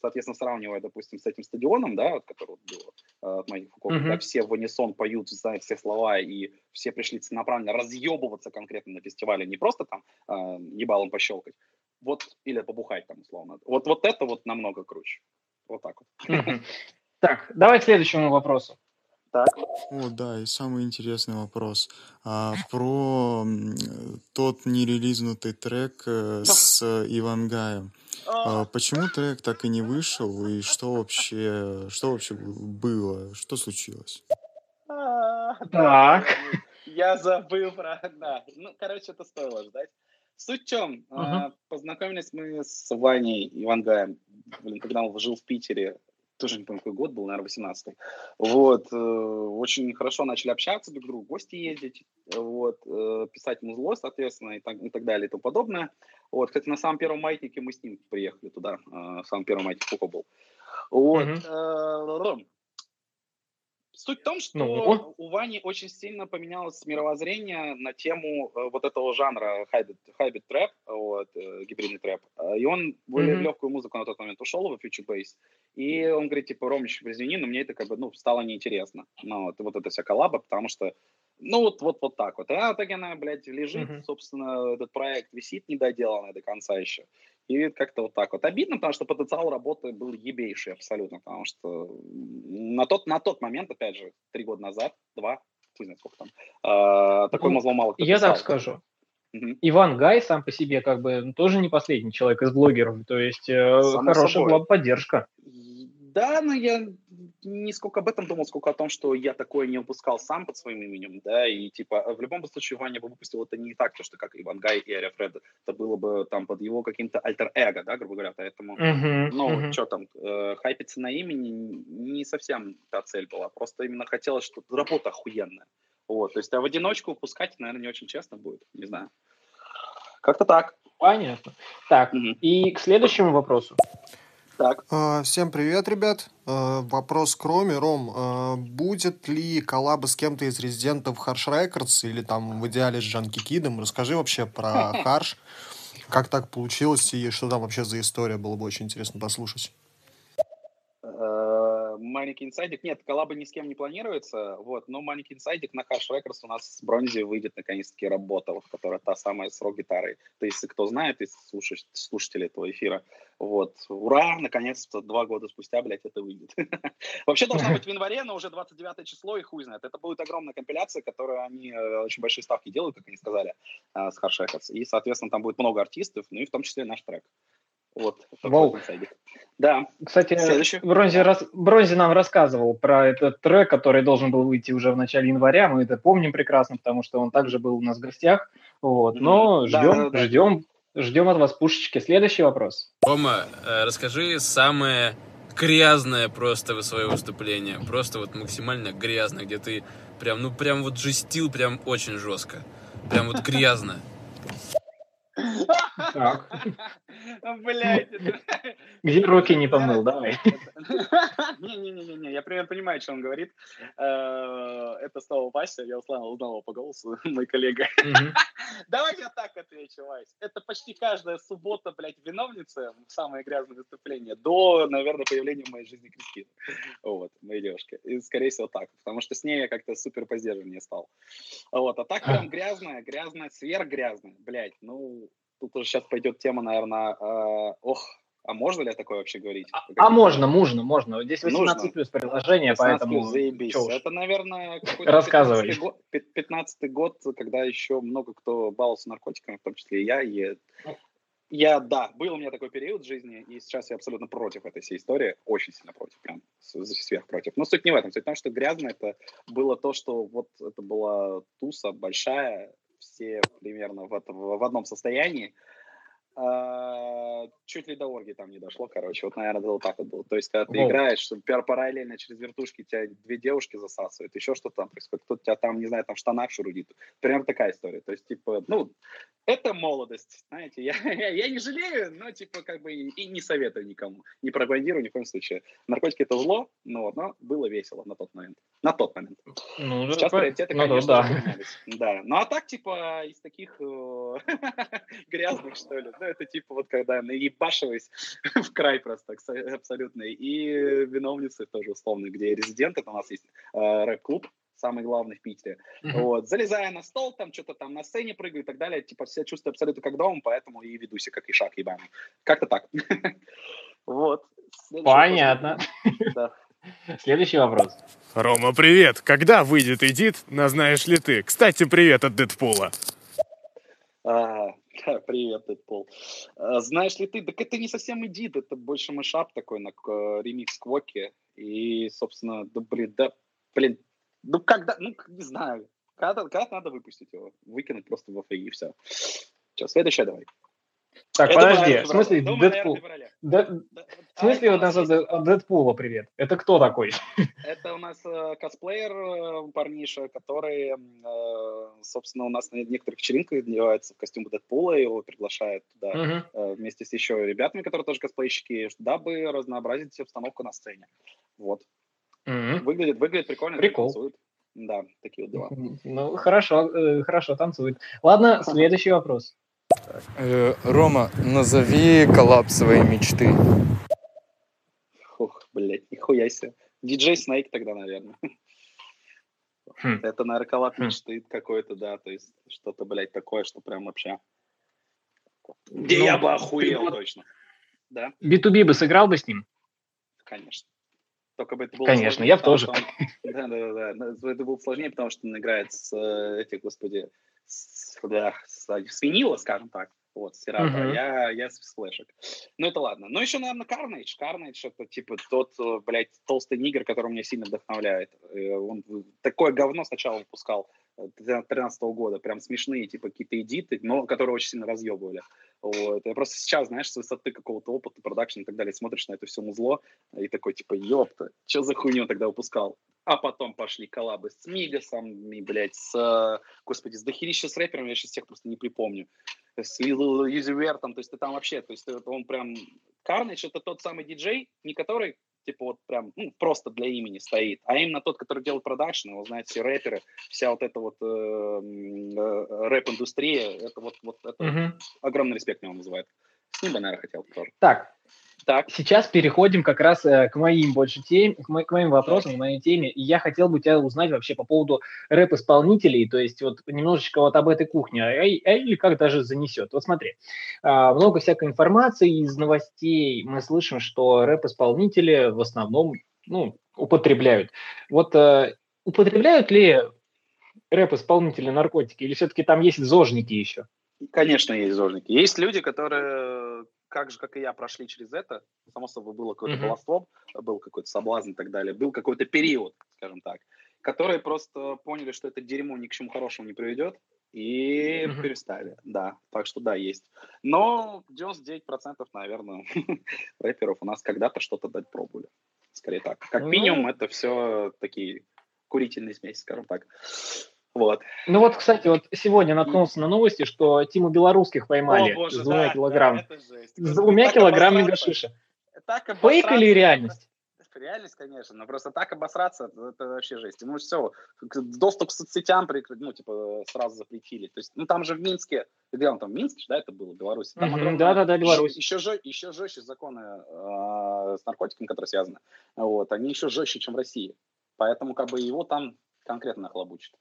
соответственно, сравнивая, допустим, с этим стадионом, да, вот, который был э, от моих Фуко, Мгм. когда все в унисон поют, знают все слова, и все пришли целенаправленно разъебываться конкретно на фестивале, не просто там э, ебалом пощелкать, вот, или побухать там, условно. Вот, вот это вот намного круче. Вот так вот. Так, давай к следующему вопросу. Так. О, да, и самый интересный вопрос. А, про тот нерелизнутый трек э, с Ивангаем. А, почему трек так и не вышел, и что вообще, что вообще было, что случилось? Так. Я забыл про... Да. Ну, короче, это стоило ждать. Суть в чем? Uh-huh. Познакомились мы с Ваней Ивангаем, блин, когда он жил в Питере тоже не помню, какой год был, наверное, 18-й. Вот, э, очень хорошо начали общаться друг к другу, гости ездить, вот, э, писать музло, соответственно, и так, и так далее, и тому подобное. Вот, кстати, на самом первом маятнике мы с ним приехали туда, э, самый первый маятник Кука был. Вот, mm-hmm. Суть в том, что ну. у Вани очень сильно поменялось мировоззрение на тему э, вот этого жанра hybrid trap, вот, э, гибридный трэп. Э, и он более mm-hmm. легкую музыку на тот момент ушел в future bass. И он говорит, типа, Ромыч, извини, но мне это как бы, ну, стало неинтересно. Ну, вот, вот эта вся коллаба, потому что, ну, вот, вот, вот так вот. А в итоге она, блядь, лежит, mm-hmm. собственно, этот проект висит недоделанный до конца еще. И как-то вот так вот. Обидно, потому что потенциал работы был ебейший абсолютно, потому что на тот, на тот момент, опять же, три года назад, два, хуй знает сколько там, э, такой ну, музло мало кто Я писал. так скажу. Угу. Иван Гай сам по себе как бы тоже не последний человек из блогеров, то есть э, хорошая собой. была поддержка. Да, но я не сколько об этом думал, сколько о том, что я такое не выпускал сам под своим именем, да, и типа в любом случае Ваня бы выпустил это не так, то что как Иван Гай и Ария Фред, это было бы там под его каким-то альтер-эго, да, грубо говоря, поэтому, uh-huh, ну, uh-huh. что там, э, хайпиться на имени не совсем та цель была, просто именно хотелось, что работа охуенная, вот, то есть а в одиночку выпускать, наверное, не очень честно будет, не знаю. Как-то так. Понятно. Так, uh-huh. и к следующему вопросу. Так. А, всем привет, ребят. А, вопрос к Роме. Ром, а, будет ли коллаба с кем-то из резидентов Harsh Records или там в идеале с Джанки Кидом? Расскажи вообще про Harsh. Как так получилось и что там вообще за история? Было бы очень интересно послушать маленький инсайдик. Нет, коллаба ни с кем не планируется, вот, но маленький инсайдик на Harsh Records у нас с Бронзи выйдет наконец-таки работа, вот, которая та самая с рок-гитарой. То есть, кто знает из слушателей, слушателей этого эфира, вот, ура, наконец-то два года спустя, блядь, это выйдет. Вообще должна быть в январе, но уже 29 число, и хуй знает. Это будет огромная компиляция, которую они э, очень большие ставки делают, как они сказали, э, с Harsh Records. И, соответственно, там будет много артистов, ну и в том числе наш трек. Вот. Вау. Да. Кстати, Следующий. Бронзи, рас... Бронзи нам рассказывал про этот трек, который должен был выйти уже в начале января. Мы это помним прекрасно, потому что он также был у нас в гостях. Вот. Но ждем, да, да, да. ждем, ждем от вас пушечки. Следующий вопрос. Рома, э, расскажи самое грязное просто свое выступление. Просто вот максимально грязное, где ты прям, ну прям вот жестил прям очень жестко. Прям вот грязно. Так. Блять. Где руки не помыл, давай. Не-не-не, я примерно понимаю, что он говорит. Э, это снова Вася, я узнал, узнал его по голосу, мой коллега. Давай я так отвечу, Вась. Это почти каждая суббота, блядь, виновница самое грязное выступление до, наверное, появления в моей жизни Кристины. Вот, моей девушки. И, скорее всего, так. Потому что с ней я как-то супер по стал. Вот, а так прям грязная, грязная, сверхгрязная. Блядь, ну, тут уже сейчас пойдет тема, наверное, э, ох, а можно ли такое вообще говорить? А, а можно, можно, можно. Здесь 18 нужно. плюс приложение, 18 поэтому... Плюс, заебись. Это, наверное, Рассказывай. 15 год, 15 год, когда еще много кто баловался наркотиками, в том числе и я. И я, да, был у меня такой период в жизни, и сейчас я абсолютно против этой всей истории, очень сильно против, прям сверх против. Но суть не в этом, суть в том, что грязно это было то, что вот это была туса большая, все примерно в, в, в одном состоянии. А, чуть ли до орги там не дошло, короче. Вот, наверное, вот так вот было. То есть, когда ты Воу. играешь, что параллельно через вертушки тебя две девушки засасывают, еще что-то там происходит, кто-то тебя там, не знаю, там в штанах шурудит. Примерно такая история. То есть, типа, ну, это молодость, знаете. Я, я, я не жалею, но, типа, как бы и, и не советую никому. Не пропагандирую ни в коем случае. Наркотики — это зло, но, но было весело на тот момент. На тот момент. Ну, Сейчас по... приоритеты, ну, конечно, да. поменялись. Да. Ну, а так, типа, из таких э, грязных, что ли, да, это типа вот когда наебашиваюсь в край просто абсолютно. И виновницы тоже условно, где резидент, это у нас есть э, рэп-клуб, самый главный в Питере. Uh-huh. Вот, залезая на стол, там что-то там на сцене прыгаю и так далее, типа все чувствую абсолютно как дома, поэтому и веду себя как ишак ебаный. Как-то так. Вот. Понятно. Да. Следующий вопрос. Рома, привет! Когда выйдет Эдит, на знаешь ли ты? Кстати, привет от Дэдпула. А, да, привет, Дэдпул. А, знаешь ли ты, так это не совсем Эдит, это больше мышап такой на к- ремикс Квоки. И, собственно, да, блин, да, блин, ну когда, ну, не знаю, когда, когда надо выпустить его? Выкинуть просто в FAI и все. Сейчас, следующее давай. Так, Я подожди, в смысле. Думаю, Дэдпул? наверное. Дэ- В смысле, а, вот нас от Дэдпула привет? Это кто такой? Это у нас э, косплеер, э, парниша, который, э, собственно, у нас на некоторых вечеринках одевается в костюм Дэдпула, его приглашают туда Мгм. э, вместе с еще ребятами, которые тоже косплейщики, дабы разнообразить обстановку на сцене. Вот. Мгм. Выглядит, выглядит прикольно. Прикол. танцует. Да, такие вот дела. Ну, хорошо, э, хорошо, танцует. Ладно, следующий вопрос. Э, Рома, назови коллапс своей мечты. Ух, блядь, нихуя себе. Диджей Снейк тогда, наверное. Хм. Это, наверное, коллап Хм. мечты какой-то, да, то есть что-то, блядь, такое, что прям вообще... Ну, Где я бы охуел вот- точно. Да, B2B бы сыграл бы с ним? конечно. Только бы это было Конечно, сложнее, я тоже. что он- Да, да, да, да. Это было сложнее, потому что он играет с э, этих, господи, да, с, с винила, скажем так. Вот, Сирата. Мгм. Я, я с флешек. Ну, это ладно. Ну, еще, наверное, Carnage. Carnage это, типа, тот, э, блядь, толстый нигер, который меня сильно вдохновляет. Э, Он такое говно сначала выпускал э, 13 года. Прям смешные, типа, какие-то эдиты, но которые очень сильно разъебывали. Вот. Я просто сейчас, знаешь, с высоты какого-то опыта, продакшн и так далее, смотришь на это все музло и такой, типа, ёпта, что за хуйню тогда выпускал? А потом пошли коллабы с Migos ом, и, блядь, с, господи, с дохерища с рэпером, я сейчас всех просто не припомню. С Lil Uzi то есть ты там вообще, то есть он прям... Carnage это тот самый диджей, не который, типа, вот прям, ну, просто для имени стоит, а именно тот, который делает продакшн, его знают все рэперы, вся вот эта вот э, э, рэп-индустрия, это вот, вот это Мгм. огромный респект мне он вызывает. С ним бы, наверное, хотел тоже. Так, Так, сейчас переходим как раз э, к моим больше тем, к, мо- к моим вопросам, к моей теме. И я хотел бы тебя узнать вообще по поводу рэп-исполнителей, то есть вот немножечко вот об этой кухне, а, а или как даже занесет. Вот смотри, а, много всякой информации из новостей. Мы слышим, что рэп-исполнители в основном ну, употребляют. Вот э, употребляют ли рэп-исполнители наркотики, или все-таки там есть зожники еще? Конечно, есть зожники. Есть люди, которые, как же, как и я, прошли через это. Само собой, было какое-то Мгм. баловство, был какой-то соблазн и так далее. Был какой-то период, скажем так, которые просто поняли, что это дерьмо ни к чему хорошему не приведет, и перестали. Да, так что да, есть. Но 99%, наверное, рэперов у нас когда-то что-то дать пробовали. Скорее так. Как Ну. минимум, это все такие курительные смеси, скажем так. Вот. Ну вот, кстати, вот сегодня наткнулся на новости, что Тиму Белорусских поймали О, боже, с двумя да, килограмм. да, это жесть. с двумя килограммами гашиша. Фейк или реальность? Реальность, конечно, но просто так обосраться, это вообще жесть. Ну все, доступ к соцсетям, ну, типа, сразу запретили. То есть, ну, там же в Минске, где он там, Минск, да, это было, Беларусь? Там Мгм, огромное- да-да-да, Беларусь. Еще, жё- еще жестче законы э, с наркотиками, которые связаны. Вот, они еще жестче, чем в России. Поэтому, как бы, его там конкретно нахлобучат,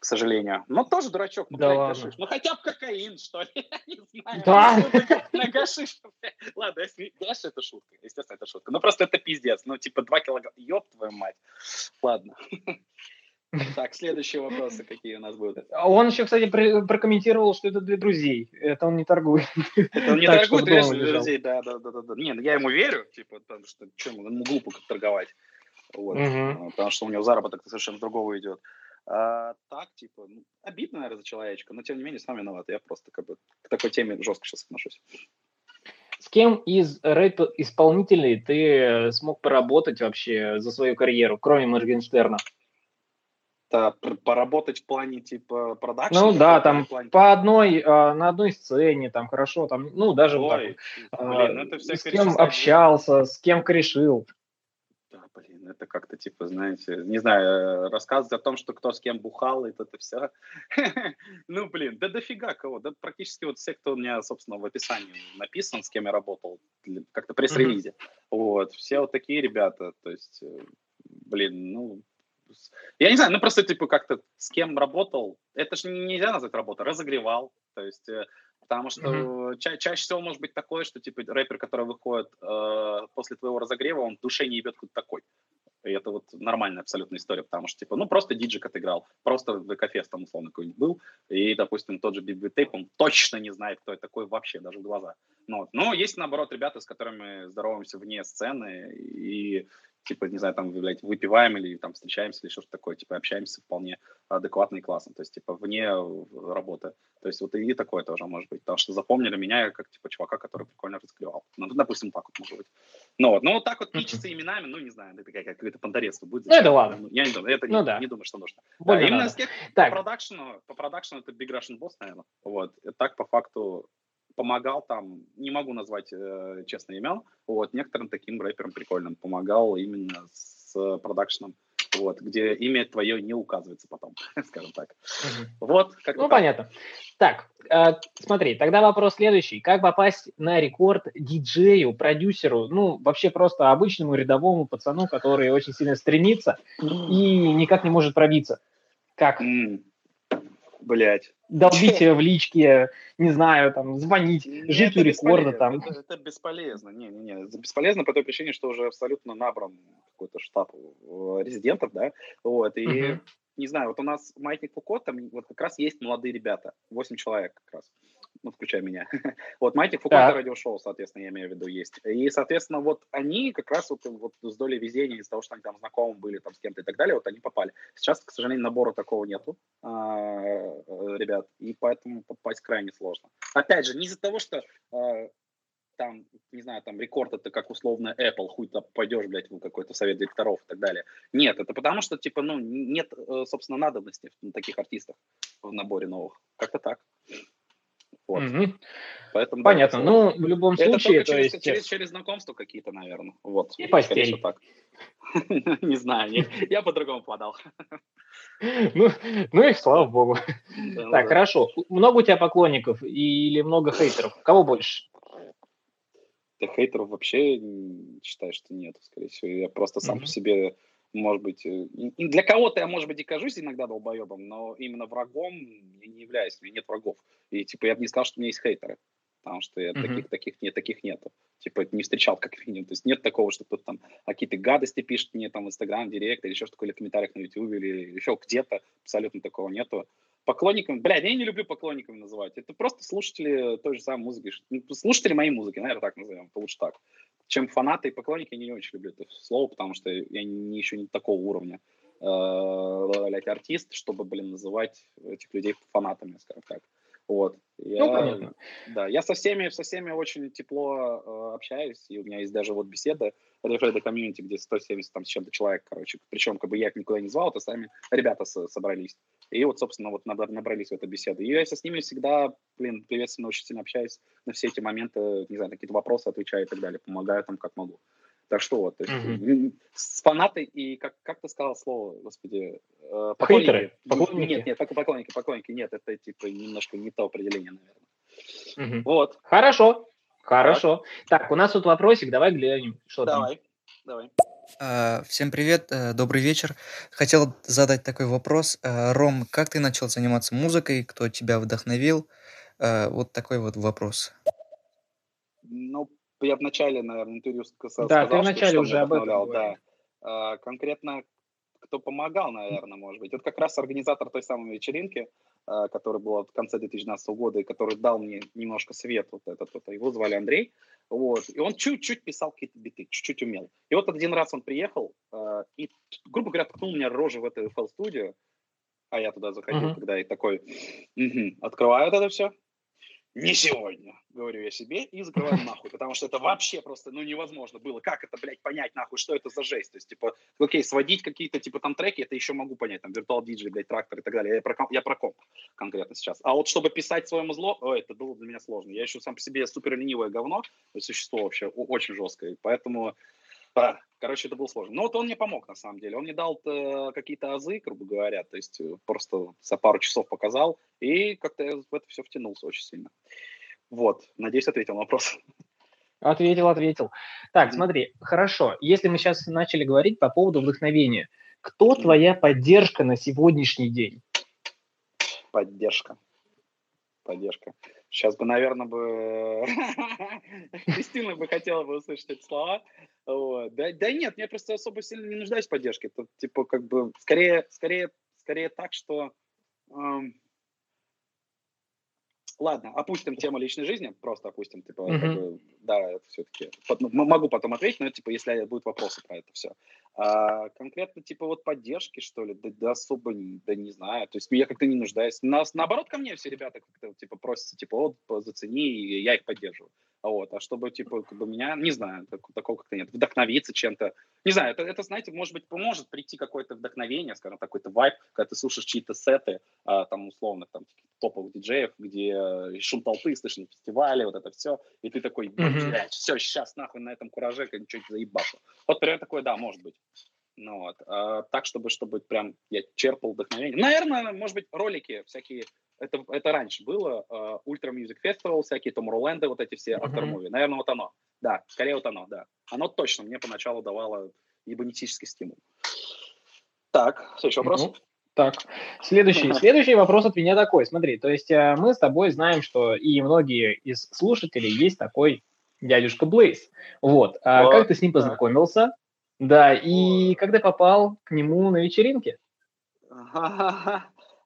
к сожалению. Но тоже дурачок, ну, Да блядь, гашиш. Ну, хотя бы кокаин, что ли, я не знаю. Да. Ну, На гашиш. Ладно, если гашиш, это шутка. Естественно, это шутка. Ну, просто это пиздец. Ну, типа, 2 килограмма. Ёб твою мать. Ладно. Так, следующие вопросы какие у нас будут. Он еще, кстати, про- прокомментировал, что это для друзей. Это он не торгует. Это он не торгует, конечно, лежал. друзей, да, да, да, да. Не, ну я ему верю, типа, потому что чем ему глупо как торговать. Вот. А, Потому что у него заработок совершенно другого идет. А, так, типа, ну, обидно, наверное, за человечка, но тем не менее, сам виноват. Я просто как бы к такой теме жестко сейчас отношусь. С кем из рэп-исполнителей ты э, смог поработать вообще за свою карьеру, кроме Моргенштерна? Да, поработать в плане, типа, продакшена. Ну да, там плане- по одной, а, на одной сцене, там хорошо, там, ну даже вот так Ой, вот. блин, ну А, это С кем общался, с кем корешил. Это как-то типа, знаете, не знаю, э, рассказывать о том, что кто с кем бухал, и это все. Ну, блин, да дофига кого. Да практически вот все, кто у меня, собственно, в описании написан, с кем я работал, как-то пресс-релизе. Вот, все вот такие ребята. То есть, э, блин, ну, я не знаю, ну просто типа как-то с кем работал, это же нельзя назвать работой, разогревал. То есть, э, потому что ча- чаще всего может быть такое, что типа рэпер, который выходит э, после твоего разогрева, он в душе не ебет кто такой. И это вот нормальная абсолютная история, потому что, типа, ну, просто диджик отыграл, просто VK Fest там, условно, какой-нибудь был, и, допустим, тот же Big Tape, он точно не знает, кто это такой вообще, даже в глаза. Ну, вот. Но есть, наоборот, ребята, с которыми здороваемся вне сцены, и типа, не знаю, там, блядь, выпиваем или там встречаемся или что-то такое, типа, общаемся вполне адекватно и классно, то есть, типа, вне работы. То есть, вот и такое тоже может быть, потому что запомнили меня как, типа, чувака, который прикольно разклевал. Ну, допустим, так вот может быть. Ну, вот, ну, вот так вот пичиться именами, ну, не знаю, это как, какое-то понторезство будет. Ну, это ладно. Я не думаю, это ну, не, да. не думаю, что нужно. Больно да, именно Так. по продакшену, по продакшену это Big Russian Boss, наверное. Вот. Так, по факту, помогал там, не могу назвать э, честно имен, вот, некоторым таким рэперам прикольным помогал именно с э, продакшеном, вот, где имя твое не указывается потом, скажем так. Мгм. Вот, как Ну, понятно. Так, э, смотри, тогда вопрос следующий. Как попасть на рекорд диджею, продюсеру, ну, вообще просто обычному рядовому пацану, который очень сильно стремится и никак не может пробиться? Как? Блять. Долбить в личке, не знаю, там, звонить, жить у рекорда там. Это, это бесполезно. Не-не-не, бесполезно по той причине, что уже абсолютно набран какой-то штаб э, резидентов, да, вот, и Мгм. не знаю, вот у нас Маятник Фуко, там вот как раз есть молодые ребята, 8 человек как раз, ну, включая меня. вот Маятник Фуко это радиошоу, соответственно, я имею в виду, есть. И, соответственно, вот они как раз вот, вот с долей везения из-за того, что они там знакомы были там с кем-то и так далее, вот они попали. Сейчас, к сожалению, набора такого нету, а, э, ребят, и поэтому попасть крайне сложно. Опять же, не из-за того, что э, там, не знаю, там рекорд это как условно Apple, хуй ты пойдешь, блядь, в какой-то совет директоров и так далее. Нет, это потому что, типа, ну, нет, э, собственно, надобности в таких артистах в наборе новых. Как-то так. Вот. Мгм. Поэтому, да, Понятно. это Ну, в любом это случае, то через, есть... через, через знакомства какие-то, наверное. Вот. И постель. так. Не знаю, я по-другому подал. Ну, ну и слава богу. Да, Так, да. хорошо. Много у тебя поклонников или много хейтеров? Кого больше? Да хейтеров вообще считаю, что нет, скорее всего. Я просто сам по себе, может быть, э, для кого-то я, может быть, и кажусь иногда долбоебом, но именно врагом я не являюсь, у меня нет врагов. И, типа, я бы не сказал, что у меня есть хейтеры, потому что я Мгм. таких, таких, нет, таких нету. Типа, не встречал, как минимум. То есть нет такого, что кто-то там какие-то гадости пишет мне там в Инстаграм, Директ или еще что-то, или в комментариях на Ютубе, или еще где-то. Абсолютно такого нету. Поклонниками, блядь, я не люблю поклонниками называть. Это просто слушатели той же самой музыки. Ну, Слушатели моей музыки, наверное, так назовем, лучше так. Чем фанаты и поклонники, я не очень люблю это слово, потому что я не, еще не такого уровня э, артист, чтобы, блин, называть этих людей фанатами, скажем так. Вот. Я, Ну, понятно. Да, я со всеми, со всеми очень тепло э, общаюсь, и у меня есть даже вот беседа Refredo комьюнити, где 170 там с чем-то человек, короче. Причем, как бы я их никуда не звал, это сами ребята со- собрались. И вот, собственно, вот набра- набрались в эту беседу. И я с ними всегда, блин, приветственно, очень сильно общаюсь на все эти моменты, не знаю, на какие-то вопросы отвечаю и так далее, помогаю там, как могу. Так что вот, то есть, с фанаты и, как, как ты сказал слово, господи, э, Хейтеры? поклонники. Поклонники? Нет, нет, пок- поклонники, поклонники, нет, это типа немножко не то определение, наверное. Мгм. Вот, Хорошо. Хорошо. Так, у нас тут вопросик, давай глянем, что там. давай, давай. А, Всем привет, э, добрый вечер. Хотел задать такой вопрос. Ром, как ты начал заниматься музыкой? Кто тебя вдохновил? Вот такой вот вопрос. Ну, я в начале, наверное, интервью ска- сказал, Да, ты что- вначале что уже об этом говорил. да. А, конкретно кто помогал, наверное, может быть. Это как раз организатор той самой вечеринки, а, которая была в конце 2012 года, и который дал мне немножко свет вот этот вот. Его звали Андрей. Вот. И он чуть-чуть писал какие-то биты, чуть-чуть умел. И вот один раз он приехал а, и, грубо говоря, ткнул меня рожей в эту FL-студию, а я туда заходил, Мгм. когда и такой, «Мгм, открываю это все, не сегодня, говорю я себе, и закрываю нахуй, потому что это вообще просто, ну, невозможно было. Как это, блядь, понять, нахуй, что это за жесть? То есть, типа, окей, сводить какие-то, типа, там треки, это еще могу понять, там, виртуал диджей, блядь, трактор и так далее. Я про, я про комп конкретно сейчас. А вот чтобы писать своему зло, ой, это было для меня сложно. Я еще сам по себе супер ленивое говно, существо вообще о- очень жесткое, поэтому а, Короче, это было сложно. Но вот он мне помог, на самом деле. Он мне дал э, какие-то азы, грубо говоря, то есть э, просто за пару часов показал, и как-то я в это все втянулся очень сильно. Вот, надеюсь, ответил на вопрос. Ответил, ответил. Так, смотри, хорошо. Если мы сейчас начали говорить по поводу вдохновения, кто твоя поддержка на сегодняшний день? Поддержка. поддержка. Сейчас бы, наверное, бы Кристина бы хотела бы услышать эти слова. Вот. Да, да нет, я просто особо сильно не нуждаюсь в поддержке. Это типа как бы скорее, скорее, скорее так, что эм, Ладно, опустим тему личной жизни, просто опустим, типа, mm-hmm. как бы, да, это все-таки, могу потом ответить, но, типа, если будут вопросы про это все. А, конкретно, типа, вот поддержки, что ли, да, да особо, да не знаю, то есть я как-то не нуждаюсь. Нас, наоборот, ко мне все ребята как-то, типа, просятся, типа, вот, зацени, и я их поддерживаю. Вот, а чтобы, типа, как бы меня, не знаю, так, такого как-то нет, вдохновиться чем-то. Не знаю, это, это, знаете, может быть, поможет прийти какое-то вдохновение, скажем, какой-то вайб, когда ты слушаешь чьи-то сеты, а, там, условно, там, топовых диджеев, где э, шум толпы, слышно фестивали, вот это все, и ты такой, блядь, все, сейчас нахуй на этом кураже что-нибудь заебашу. Вот примерно такое, да, может быть. Ну, вот. А, так, чтобы, чтобы прям я черпал вдохновение. Наверное, может быть, ролики всякие, это, это раньше было, Ultra Music Festival, всякие Tomorrowland, вот эти все автор-муви. Mm-hmm. Наверное, вот оно. Да, скорее вот оно, да. Оно точно мне поначалу давало ебанетический стимул. Так, следующий вопрос. Mm-hmm. Так, следующий, следующий вопрос от меня такой. Смотри, то есть э, мы с тобой знаем, что и многие из слушателей есть такой дядюшка Блейз. Вот. А вот. как ты с ним познакомился? Да, и когда попал к нему на вечеринке?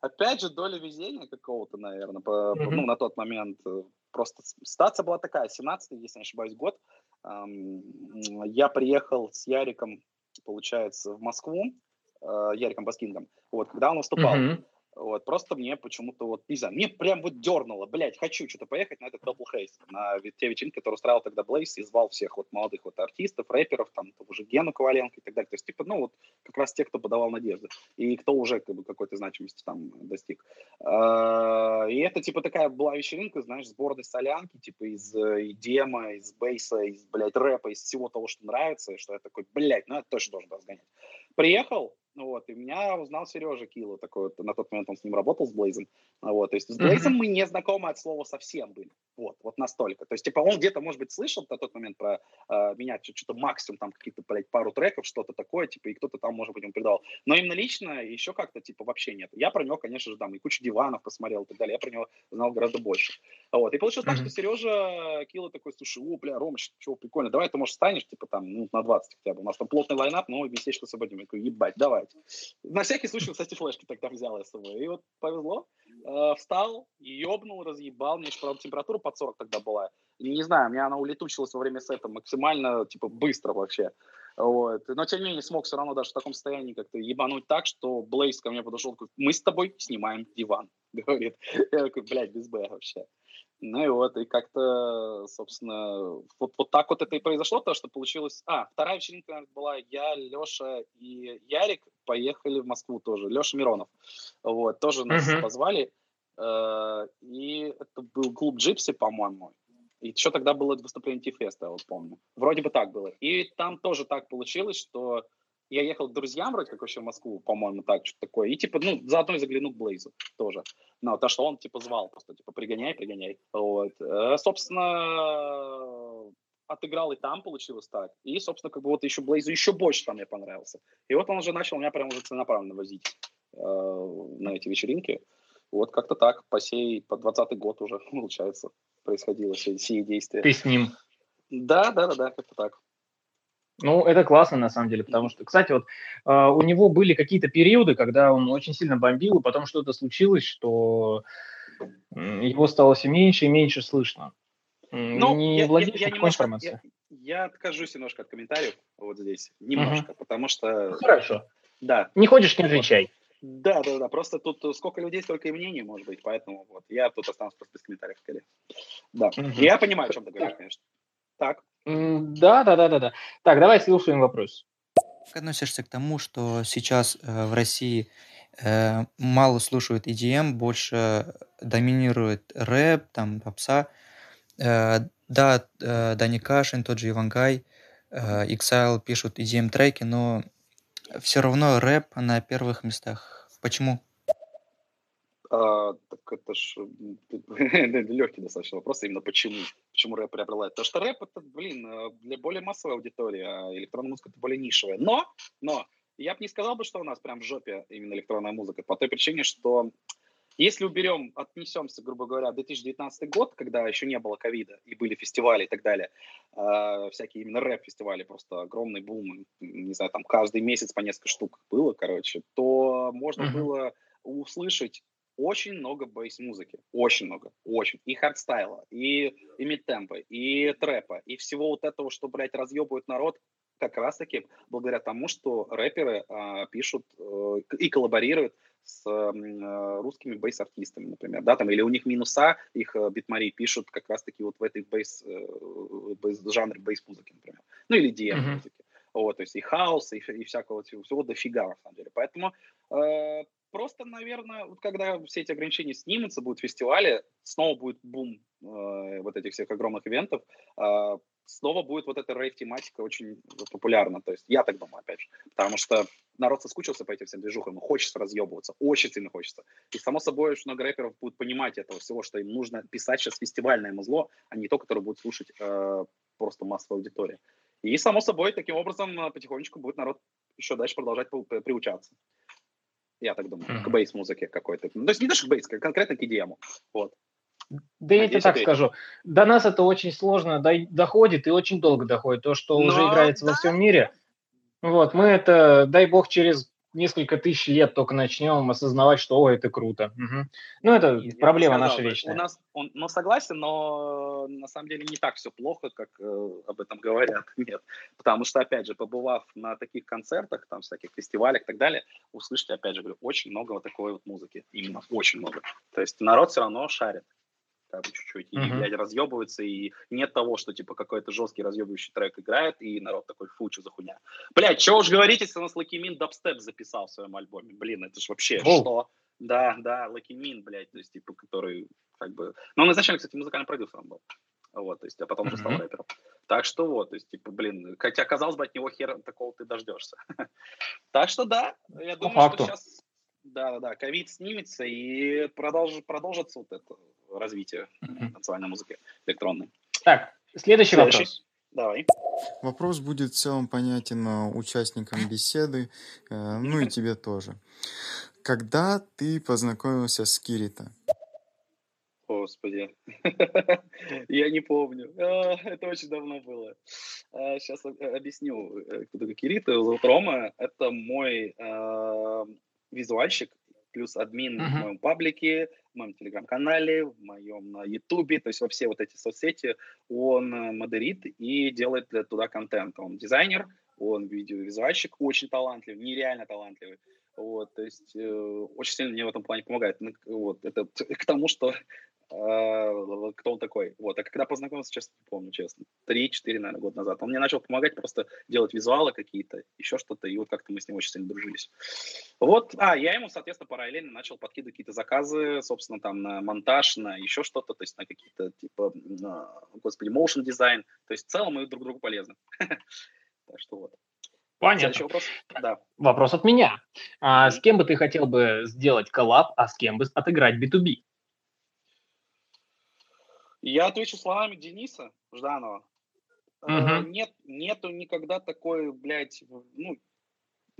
Опять же, доля везения какого-то, наверное, по, mm-hmm. ну, на тот момент. Э, просто ситуация была такая, 17 если не ошибаюсь, год. Я приехал с Яриком, получается, в Москву, э, Яриком Баскингом, вот, когда он выступал. Mm-hmm. Вот, просто мне почему-то вот, не знаю, мне прям вот дернуло, блядь, хочу что-то поехать на этот Double Haze, на те вечеринки, которые устраивал тогда Блейс, и звал всех вот молодых вот артистов, рэперов, там, того же Гену Коваленко и так далее. То есть, типа, ну, вот как раз те, кто подавал надежды, и кто уже как бы какой-то значимости там достиг. А, и это, типа, такая была вечеринка, знаешь, сборной солянки, типа, из EDM, из бейса, из, блядь, рэпа, из всего того, что нравится, что я такой, блядь, ну, это точно должен разгонять. Приехал, вот, и меня узнал Сережа Кило, такой вот, на тот момент он с ним работал, с Блейзом, вот, то есть с Блейзом mm-hmm. мы не знакомы от слова совсем были, вот, вот настолько, то есть, типа, он где-то, может быть, слышал на тот момент про э, меня, что-то максимум, там, какие-то, блядь, пару треков, что-то такое, типа, и кто-то там, может быть, ему передал, но именно лично еще как-то, типа, вообще нет. Я про него, конечно же, там, и кучу диванов посмотрел и так далее, я про него знал гораздо больше, вот, и получилось mm-hmm. так, что Сережа Кило такой, слушай, о, бля, Рома, чего прикольно, давай ты, может, станешь, типа, там, ну, на 20 хотя бы, у нас там плотный лайнап, но местечко освободим, я такой, ебать, давайте. На всякий случай, кстати, флешки тогда взял я с собой. И вот повезло. Э, встал, ебнул, разъебал. Мне еще, правда, температура под 40 тогда была. Не знаю, у меня она улетучилась во время сета максимально, типа, быстро вообще. Вот. Но, тем не менее, смог все равно даже в таком состоянии как-то ебануть так, что Блейз ко мне подошел, говорит, мы с тобой снимаем диван, говорит. Я такой, блядь, без Б вообще. Ну и вот, и как-то, собственно, вот, вот так вот это и произошло, то, что получилось... А, вторая вечеринка была я, Леша и Ярик поехали в Москву тоже. Леша Миронов. Вот, тоже нас uh-huh. позвали. Э, и это был клуб Джипси, по-моему. И еще тогда было выступление Тифеста, я вот помню. Вроде бы так было. И там тоже так получилось, что я ехал к друзьям вроде как вообще в Москву, по-моему, так, что-то такое. И типа, ну, заодно и загляну к Блейзу тоже. Ну, то, что он типа звал просто, типа, пригоняй, пригоняй. Вот. Э, собственно, отыграл и там получилось так. И, собственно, как бы вот еще Блейзу еще больше там мне понравился. И вот он уже начал меня прям уже целенаправленно возить э, на эти вечеринки. Вот как-то так, по сей, по 20 год уже, получается, происходило все, все действия. Ты с ним? Да, да, да, да, как-то так. Ну, это классно, на самом деле, потому что, кстати, вот э, у него были какие-то периоды, когда он очень сильно бомбил, и потом что-то случилось, что его стало все меньше и меньше слышно. Ну, не я, владеешь я, я немножко, информацией. Я, я откажусь немножко от комментариев вот здесь, немножко, угу. потому что... Хорошо. Да. Не ходишь, не отвечай. Да, да, да. Просто тут сколько людей, столько и мнений, может быть. Поэтому вот я тут останусь просто без комментариев скорее. Да. Угу. Я понимаю, о чем ты говоришь, конечно. Так. Да, да, да, да, да. Так, давай слушаем вопрос. Как относишься к тому, что сейчас э, в России э, мало слушают EDM, больше доминирует рэп, там, попса? Э, да, э, Дани Кашин, тот же Ивангай, э, Exile пишут EDM-треки, но все равно рэп на первых местах. Почему? А, так это ж легкий достаточно вопрос, именно почему. Почему рэп преобладает? Потому что рэп это, блин, э, для более массовой аудитории, а электронная музыка это более нишевая. Но, но, я бы не сказал бы, что у нас прям в жопе именно электронная музыка, по той причине, что Если уберем, отнесемся, грубо говоря, 2019 год, когда еще не было ковида, и были фестивали и так далее, э, всякие именно рэп-фестивали, просто огромный бум, не знаю, там каждый месяц по несколько штук было, короче, то можно Мгм. было услышать очень много бейс-музыки, очень много, очень. И хардстайла, и, и мидтемпа, и трэпа, и всего вот этого, что, блядь, разъебывает народ, как раз-таки благодаря тому, что рэперы а, пишут э, и коллаборируют с э, русскими бейс-артистами, например, да, там, или у них минуса, их э, битмари пишут как раз-таки вот в этой бейс, э, бейс- жанре бейс-музыки, например, ну, или DM-музыки. Вот, то есть и хаос, и, и всякого всего дофига, на самом деле. Поэтому э, просто, наверное, вот когда все эти ограничения снимутся, будут фестивали, снова будет бум э, вот этих всех огромных ивентов, э, снова будет вот эта рейв-тематика очень популярна. То есть я так думаю, опять же. Потому что народ соскучился по этим всем движухам, хочется разъебываться, очень сильно хочется. И, само собой, очень много рэперов будут понимать этого всего, что им нужно писать сейчас фестивальное музло, а не то, которое будет слушать э, просто массовая аудитория. И, само собой, таким образом э, потихонечку будет народ еще дальше продолжать приучаться. Я так думаю, Мгм. к бейс-музыке какой-то. Ну, то есть не даже к бейс, а конкретно к EDM. Вот. Да я тебе Надеюсь, так ответил. скажу. До нас это очень сложно дой- доходит и очень долго доходит. То, что уже Но играется во всем мире. Вот, мы это, дай бог, через несколько тысяч лет только начнем осознавать, что о, это круто. Мгм. Ну, это Я проблема сказал, наша вечная. У нас, он, ну, согласен, но на самом деле не так все плохо, как э, об этом говорят. Нет. Потому что, опять же, побывав на таких концертах, там, всяких фестивалях и так далее, услышите, опять же, говорю, очень много вот такой вот музыки. Именно очень много. То есть народ все равно шарит. Как бы чуть-чуть. И, Мгм. блядь, разъебывается, и нет того, что, типа, какой-то жесткий разъебывающий трек играет, и народ такой, фу, что за хуйня. Блядь, что уж говорить, если у нас Лаки Мин дабстеп записал в своем альбоме. Блин, это ж вообще Воу. что? Да, да, Лаки Мин, блядь, то есть, типа, который, как бы... Ну, он изначально, кстати, музыкальным продюсером был. Вот, то есть, а потом уже стал рэпером. Так что вот, то есть, типа, блин, хотя, казалось бы, от него хер такого ты дождешься. Так что да, я думаю, что сейчас, да, да, да, ковид снимется и продолжит, продолжится вот это развитие Мгм. танцевальной музыки электронной. Так, следующий, Следующий. вопрос. Давай. Вопрос будет в целом понятен э, участникам беседы, э, ну и тебе тоже. Когда ты познакомился с Кирита? Господи, я не помню. А, Это очень давно было. Сейчас объясню, э, кто такой Кирита. Зовут Рома. Это мой э, визуальщик, плюс админ в Мгм. моем паблике, в моем телеграм-канале, в моем на ютубе, то есть во все вот эти соцсети он э, модерит и делает туда контент. Он дизайнер, он видеовизуальщик, очень талантливый, нереально талантливый. Вот, то есть э, очень сильно мне в этом плане помогает. Ну, вот, это к тому, что э, кто он такой. Вот, а когда познакомился, честно, не помню, честно. Три-четыре, наверное, года назад. Он мне начал помогать просто делать визуалы какие-то, еще что-то, и вот как-то мы с ним очень сильно дружились. Вот, а, я ему, соответственно, параллельно начал подкидывать какие-то заказы, собственно, там, на монтаж, на еще что-то, то есть на какие-то, типа, на, господи, motion дизайн. То есть в целом мы друг другу полезны. Так что вот. Следующий Понятно. вопрос? Да. Вопрос от меня. А, с кем бы ты хотел бы сделать коллаб, а с кем бы отыграть B2B? Я отвечу словами Дениса Жданова. Мгм. Нет, нету никогда такой, блядь, ну,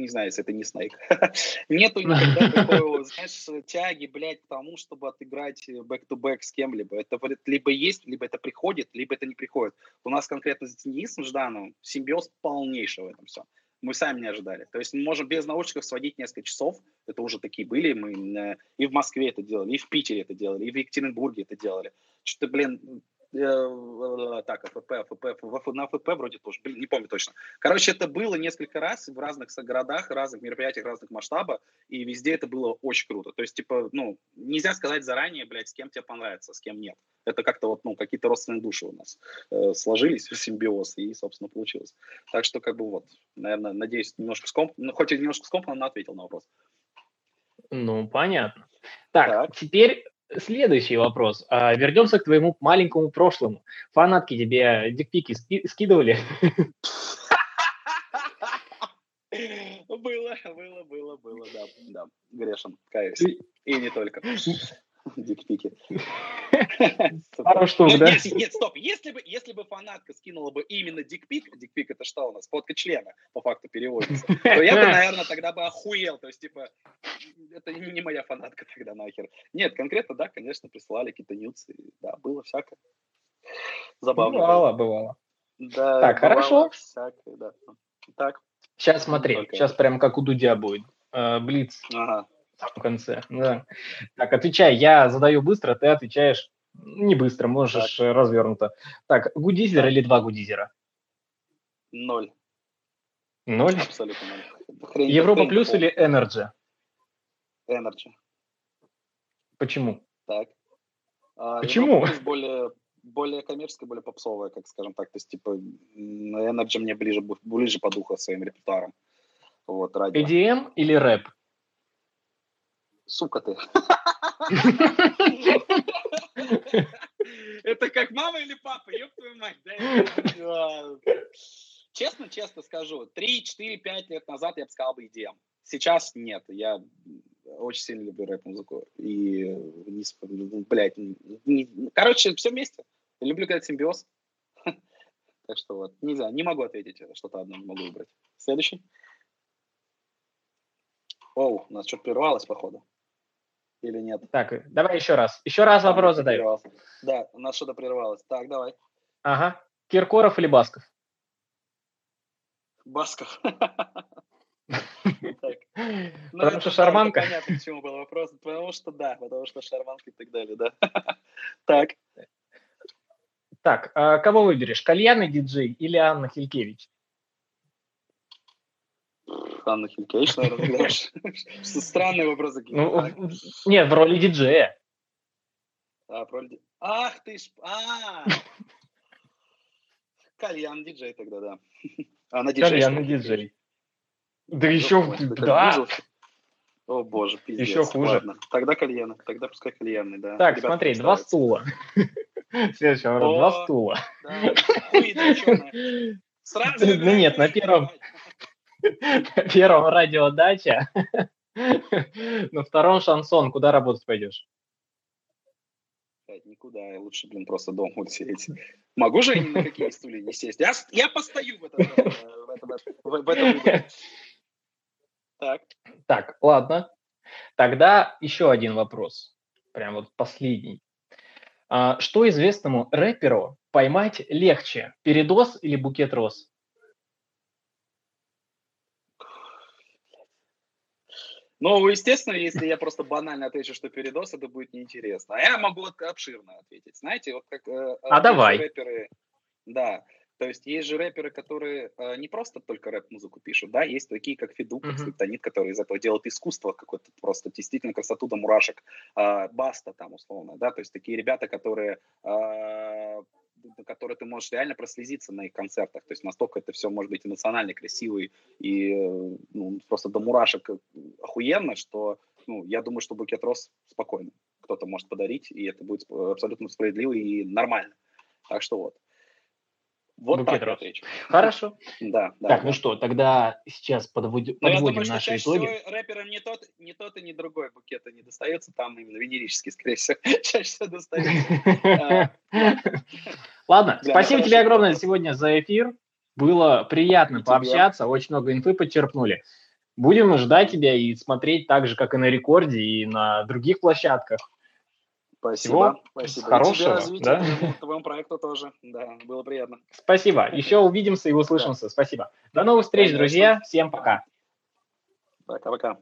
не знаю, если это не Snake. Нету никогда такой, знаешь, тяги, блядь, к тому, чтобы отыграть back-to-back с кем-либо. Это либо есть, либо это приходит, либо это не приходит. У нас конкретно с Денисом Ждановым симбиоз полнейший в этом всем. Мы сами не ожидали. То есть мы можем без наушников сводить несколько часов. Это уже такие были. Мы э, и в Москве это делали, и в Питере это делали, и в Екатеринбурге это делали. Что-то, блин, э, так, АФП, АФП, АФП, на АФП вроде тоже, блин, не помню точно. Короче, это было несколько раз в разных городах, разных мероприятиях, разных масштабах, и везде это было очень круто. То есть, типа, ну, нельзя сказать заранее, блядь, с кем тебе понравится, с кем нет. Это как-то вот, ну, какие-то родственные души у нас э, сложились в симбиоз, и, собственно, получилось. Так что, как бы, вот, наверное, надеюсь, немножко скомп, ну, хоть и немножко скомпно, но ответил на вопрос. Ну, понятно. Так, Так. теперь следующий вопрос. А, вернемся к твоему маленькому прошлому. Фанатки тебе дикпики ски- скидывали? Было, было, было, было, да, да, грешен, каюсь. И- И не только. Дикпики. Пару штук, да? нет, стоп. Если бы, если бы фанатка скинула бы именно дикпик, дикпик это что у нас? Фотка члена, по факту переводится, то я бы, наверное, тогда бы охуел. То есть, типа, это не моя фанатка тогда нахер. Нет, конкретно, да, конечно, присылали какие-то нюцы. Да, было всякое. Забавно. Бывало, бывало. Да, Так, хорошо. всякое, да. Так, Сейчас смотри, сейчас прям как у Дудя будет. Э, Блиц ага. В конце. Да. Так, отвечай. Я задаю быстро, ты отвечаешь не быстро, можешь э, развернуто. Так, гудизер или два гудизера? Ноль. Ноль. Абсолютно ноль. Хрень- Европа хрень плюс или Energy? Energy. Почему? Так. А, Почему? Европа более, более коммерческая, более попсовая, как скажем так. То есть, типа, Energy мне ближе, ближе по духу своим репертуаром. Вот, радио. EDM или рэп? Сука ты. Это как мама или папа? Ёб твою мать. Честно, честно скажу, 3, 4, 5 лет назад я бы сказал бы EDM. Сейчас нет. Я очень сильно люблю рэп-музыку. И, не, сп- блядь, не- короче, все вместе. Я люблю, когда симбиоз. Так что вот, не знаю, не могу ответить, что-то одно не могу выбрать. Следующий. Оу, у нас что-то прервалось, походу. Или нет? Так, давай еще раз. Еще раз вопрос задаю. Прервался. Да, у нас что-то прервалось. Так, давай. Ага. Киркоров или Басков? Басков. Ну, Потому что шарманка. Понятно, к чему был вопрос. Потому что да, потому что шарманка и так далее, да. Так, Так, а кого выберешь? Кальян и диджей или Анна Хилькевич? Анна Хилькевич, наверное, Странные вопросы. Ну, в- нет, в роли диджея. А, про людей. Ах ты ж... А! Кальян диджей тогда, да. Она диджей. Кальян диджей. Да еще, мать, ты да. О боже, пиздец. Еще хуже. Ладно. Тогда кальяны. Тогда пускай кальяны, да. Так, Ребята смотри, два стула. Следующий вопрос. Два стула. Сразу Ну нет, на первом. На первом радиодача. На втором шансон. Куда работать пойдешь? Никуда, лучше, блин, просто дома буду сидеть. Могу же на какие стулья не сесть? Я, я постою в этом, э, в этом, в, этом. Так, Так, ладно. Тогда еще один вопрос. Прям вот последний. А, что известному рэперу поймать легче? Передоз или букет роз? Ну, естественно, если я просто банально отвечу, что передоз, это будет неинтересно. А я могу обширно ответить. Знаете, вот как... э, А есть же давай. Рэперы, да, то есть есть же рэперы, которые э, не просто только рэп-музыку пишут, да, есть такие, как Фиду, как Мгм. Скриптонит, которые из этого делают искусство какое-то просто, действительно красоту до мурашек, а, Баста там условно, да, то есть такие ребята, которые а, на которые ты можешь реально прослезиться на их концертах. То есть настолько это все может быть эмоционально красиво и, и, э, ну, просто до мурашек охуенно, что ну, я думаю, что букет роз спокойно кто-то может подарить, и это будет абсолютно справедливо и нормально. Так что вот. Вот Букет так я роз. отвечу. Хорошо. Да, да. Так, ну что, тогда сейчас подводим, Но я подводим думаю, что наши итоги. всего рэперам не тот, не тот и не другой букет не достается, там именно венерический, скорее всего, чаще всего достается. Ладно, Бля, спасибо хорошо. тебе огромное сегодня за эфир. Было приятно И тебе. пообщаться, очень много инфы подчерпнули. Будем ждать тебя и смотреть так же, как и на рекорде, и на других площадках. Спасибо. Всего Спасибо. хорошего, И тебе да? твоему, проекту тоже. Да, было приятно. Спасибо. Еще увидимся и услышимся. Спасибо. До новых встреч, Конечно. друзья. Всем пока. Пока-пока.